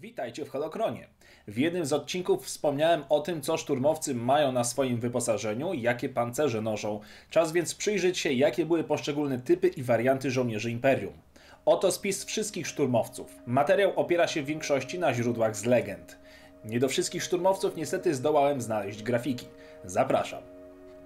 Witajcie w Holokronie. W jednym z odcinków wspomniałem o tym, co szturmowcy mają na swoim wyposażeniu i jakie pancerze noszą. Czas więc przyjrzeć się, jakie były poszczególne typy i warianty żołnierzy Imperium. Oto spis wszystkich szturmowców. Materiał opiera się w większości na źródłach z legend. Nie do wszystkich szturmowców niestety zdołałem znaleźć grafiki. Zapraszam.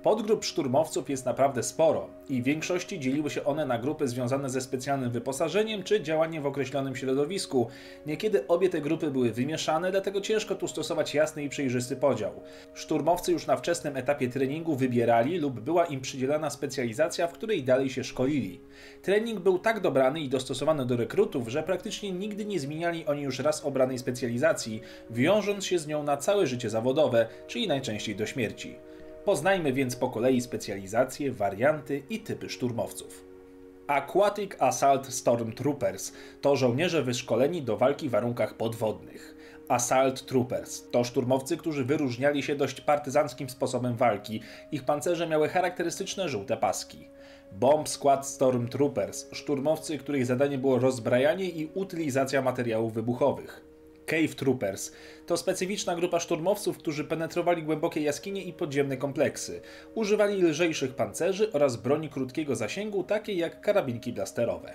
Podgrup szturmowców jest naprawdę sporo i w większości dzieliły się one na grupy związane ze specjalnym wyposażeniem czy działaniem w określonym środowisku. Niekiedy obie te grupy były wymieszane, dlatego ciężko tu stosować jasny i przejrzysty podział. Szturmowcy już na wczesnym etapie treningu wybierali lub była im przydzielana specjalizacja, w której dalej się szkolili. Trening był tak dobrany i dostosowany do rekrutów, że praktycznie nigdy nie zmieniali oni już raz obranej specjalizacji, wiążąc się z nią na całe życie zawodowe, czyli najczęściej do śmierci. Poznajmy więc po kolei specjalizacje, warianty i typy szturmowców. Aquatic Assault Stormtroopers to żołnierze wyszkoleni do walki w warunkach podwodnych. Assault Troopers to szturmowcy, którzy wyróżniali się dość partyzanckim sposobem walki. Ich pancerze miały charakterystyczne żółte paski. Bomb Squad Stormtroopers szturmowcy, których zadanie było rozbrajanie i utylizacja materiałów wybuchowych. Cave Troopers to specyficzna grupa szturmowców, którzy penetrowali głębokie jaskinie i podziemne kompleksy. Używali lżejszych pancerzy oraz broni krótkiego zasięgu, takiej jak karabinki blasterowe.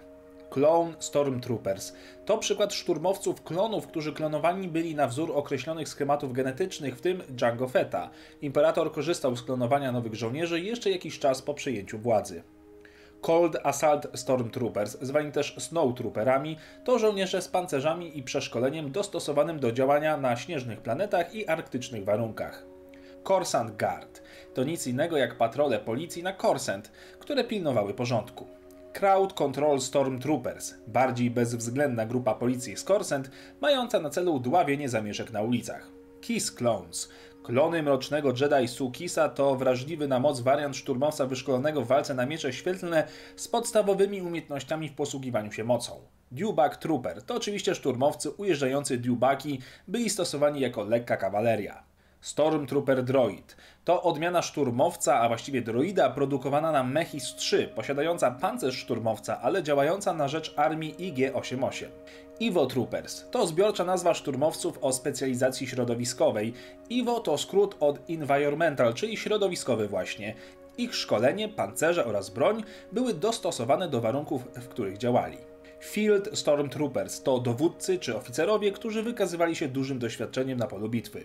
Clone Stormtroopers to przykład szturmowców klonów, którzy klonowani byli na wzór określonych schematów genetycznych, w tym Django Fetta. Imperator korzystał z klonowania nowych żołnierzy jeszcze jakiś czas po przejęciu władzy. Cold Assault Stormtroopers, zwani też Snowtrooperami, to żołnierze z pancerzami i przeszkoleniem dostosowanym do działania na śnieżnych planetach i arktycznych warunkach. Corsant Guard to nic innego jak patrole policji na Corsant, które pilnowały porządku. Crowd Control Stormtroopers, bardziej bezwzględna grupa policji z Corsant, mająca na celu dławienie zamieszek na ulicach. Kiss Clones Klony Mrocznego Jedi Sukisa to wrażliwy na moc wariant szturmowca wyszkolonego w walce na miecze świetlne z podstawowymi umiejętnościami w posługiwaniu się mocą. Dewback Trooper to oczywiście szturmowcy ujeżdżający dewbacki byli stosowani jako lekka kawaleria. Stormtrooper Droid to odmiana szturmowca, a właściwie droida produkowana na Mechis 3, posiadająca pancerz szturmowca, ale działająca na rzecz armii IG-88. Evo Troopers to zbiorcza nazwa szturmowców o specjalizacji środowiskowej. Evo to skrót od Environmental, czyli środowiskowy właśnie. Ich szkolenie, pancerze oraz broń były dostosowane do warunków, w których działali. Field Stormtroopers to dowódcy czy oficerowie, którzy wykazywali się dużym doświadczeniem na polu bitwy.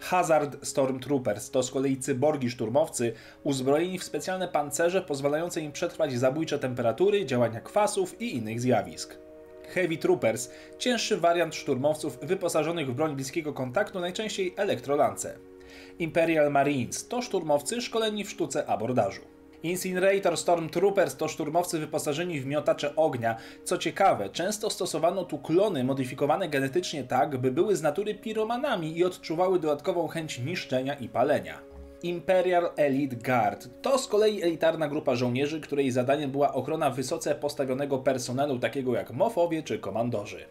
Hazard Stormtroopers to z kolei cyborgi szturmowcy uzbrojeni w specjalne pancerze pozwalające im przetrwać zabójcze temperatury, działania kwasów i innych zjawisk. Heavy Troopers, cięższy wariant szturmowców wyposażonych w broń bliskiego kontaktu, najczęściej elektrolance. Imperial Marines to szturmowcy szkoleni w sztuce abordażu. Incinerator Stormtroopers to szturmowcy wyposażeni w miotacze ognia. Co ciekawe, często stosowano tu klony modyfikowane genetycznie tak, by były z natury piromanami i odczuwały dodatkową chęć niszczenia i palenia. Imperial Elite Guard to z kolei elitarna grupa żołnierzy, której zadaniem była ochrona wysoce postawionego personelu, takiego jak mofowie czy komandorzy.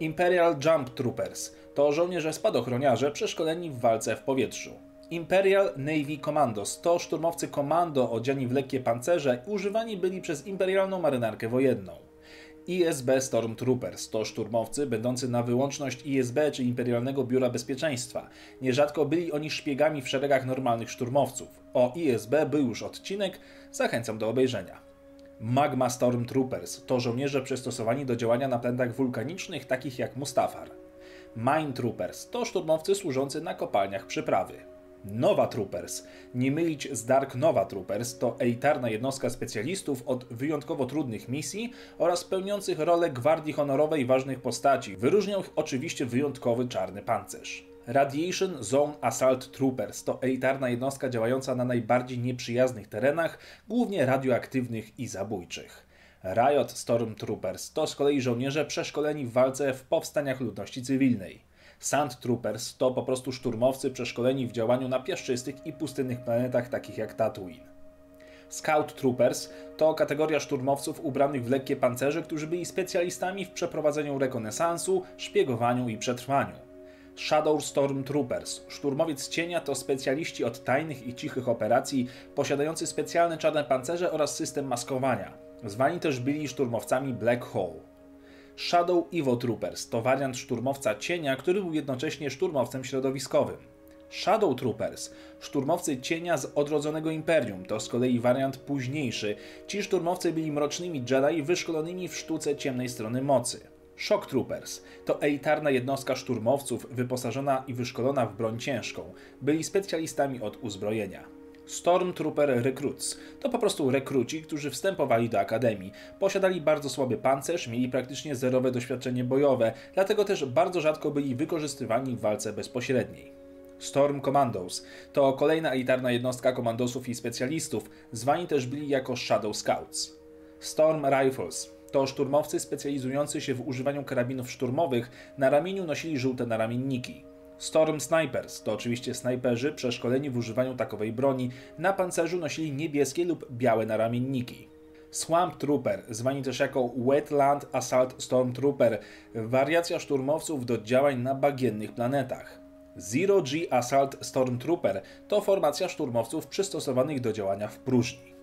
Imperial Jump Troopers to żołnierze spadochroniarze przeszkoleni w walce w powietrzu. Imperial Navy Commandos to szturmowcy komando odziani w lekkie pancerze używani byli przez imperialną marynarkę wojenną. ISB Stormtroopers to szturmowcy będący na wyłączność ISB czy Imperialnego Biura Bezpieczeństwa. Nierzadko byli oni szpiegami w szeregach normalnych szturmowców. O ISB był już odcinek, zachęcam do obejrzenia. Magma Stormtroopers to żołnierze przystosowani do działania na plętach wulkanicznych takich jak Mustafar. Mine Troopers to szturmowcy służący na kopalniach przyprawy. Nova Troopers. Nie mylić z Dark Nova Troopers to elitarna jednostka specjalistów od wyjątkowo trudnych misji oraz pełniących rolę gwardii honorowej ważnych postaci. Wyróżniał ich oczywiście wyjątkowy czarny pancerz. Radiation Zone Assault Troopers to elitarna jednostka działająca na najbardziej nieprzyjaznych terenach, głównie radioaktywnych i zabójczych. Riot Stormtroopers to z kolei żołnierze przeszkoleni w walce w powstaniach ludności cywilnej. Sand Troopers to po prostu szturmowcy przeszkoleni w działaniu na piaszczystych i pustynnych planetach takich jak Tatooine. Scout Troopers to kategoria szturmowców ubranych w lekkie pancerze, którzy byli specjalistami w przeprowadzeniu rekonesansu, szpiegowaniu i przetrwaniu. Shadow Storm Troopers. Szturmowiec cienia to specjaliści od tajnych i cichych operacji, posiadający specjalne czarne pancerze oraz system maskowania. Zwani też byli szturmowcami Black Hole. Shadow Evo Troopers to wariant szturmowca cienia, który był jednocześnie szturmowcem środowiskowym. Shadow Troopers, szturmowcy cienia z odrodzonego imperium, to z kolei wariant późniejszy. Ci szturmowcy byli mrocznymi Jedi wyszkolonymi w sztuce ciemnej strony mocy. Shock Troopers to elitarna jednostka szturmowców wyposażona i wyszkolona w broń ciężką. Byli specjalistami od uzbrojenia. Stormtrooper Recruits to po prostu rekruci, którzy wstępowali do akademii. Posiadali bardzo słaby pancerz, mieli praktycznie zerowe doświadczenie bojowe, dlatego też bardzo rzadko byli wykorzystywani w walce bezpośredniej. Storm Commandos to kolejna elitarna jednostka komandosów i specjalistów, zwani też byli jako Shadow Scouts. Storm Rifles to szturmowcy specjalizujący się w używaniu karabinów szturmowych, na ramieniu nosili żółte naramienniki. Storm Snipers to oczywiście snajperzy przeszkoleni w używaniu takowej broni, na pancerzu nosili niebieskie lub białe naramienniki. Swamp Trooper, zwani też jako Wetland Assault Stormtrooper, wariacja szturmowców do działań na bagiennych planetach. Zero G Assault Stormtrooper to formacja szturmowców przystosowanych do działania w próżni.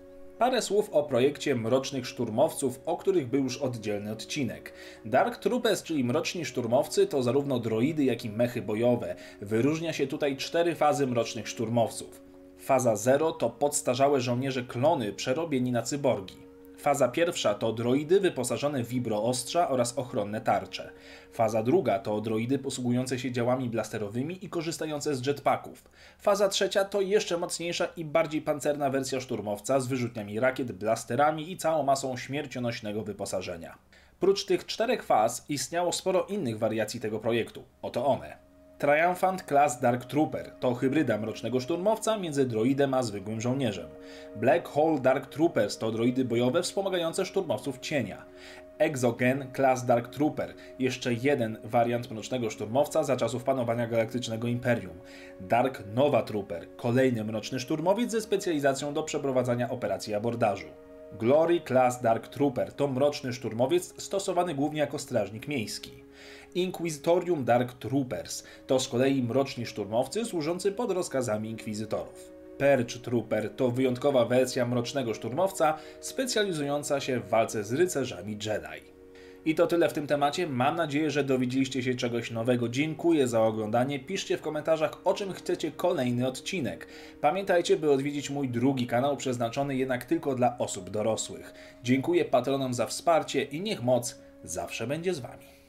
Parę słów o projekcie Mrocznych Szturmowców, o których był już oddzielny odcinek. Dark Troopers, czyli Mroczni Szturmowcy, to zarówno droidy, jak i mechy bojowe. Wyróżnia się tutaj cztery fazy Mrocznych Szturmowców. Faza 0 to podstarzałe żołnierze klony przerobieni na cyborgi. Faza pierwsza to droidy wyposażone w wibroostrza oraz ochronne tarcze. Faza druga to droidy posługujące się działami blasterowymi i korzystające z jetpacków. Faza trzecia to jeszcze mocniejsza i bardziej pancerna wersja szturmowca z wyrzutniami rakiet, blasterami i całą masą śmiercionośnego wyposażenia. Prócz tych czterech faz istniało sporo innych wariacji tego projektu. Oto one. Triumphant Class Dark Trooper to hybryda mrocznego szturmowca między droidem a zwykłym żołnierzem. Black Hole Dark Troopers to droidy bojowe wspomagające szturmowców cienia. Exogen Class Dark Trooper, jeszcze jeden wariant mrocznego szturmowca za czasów panowania Galaktycznego Imperium. Dark Nova Trooper, kolejny mroczny szturmowiec ze specjalizacją do przeprowadzania operacji abordażu. Glory Class Dark Trooper to mroczny szturmowiec stosowany głównie jako strażnik miejski. Inquisitorium Dark Troopers to z kolei mroczni szturmowcy służący pod rozkazami inkwizytorów. Perch Trooper to wyjątkowa wersja mrocznego szturmowca specjalizująca się w walce z rycerzami Jedi. I to tyle w tym temacie. Mam nadzieję, że dowiedzieliście się czegoś nowego. Dziękuję za oglądanie. Piszcie w komentarzach, o czym chcecie kolejny odcinek. Pamiętajcie, by odwiedzić mój drugi kanał, przeznaczony jednak tylko dla osób dorosłych. Dziękuję patronom za wsparcie i niech moc zawsze będzie z Wami.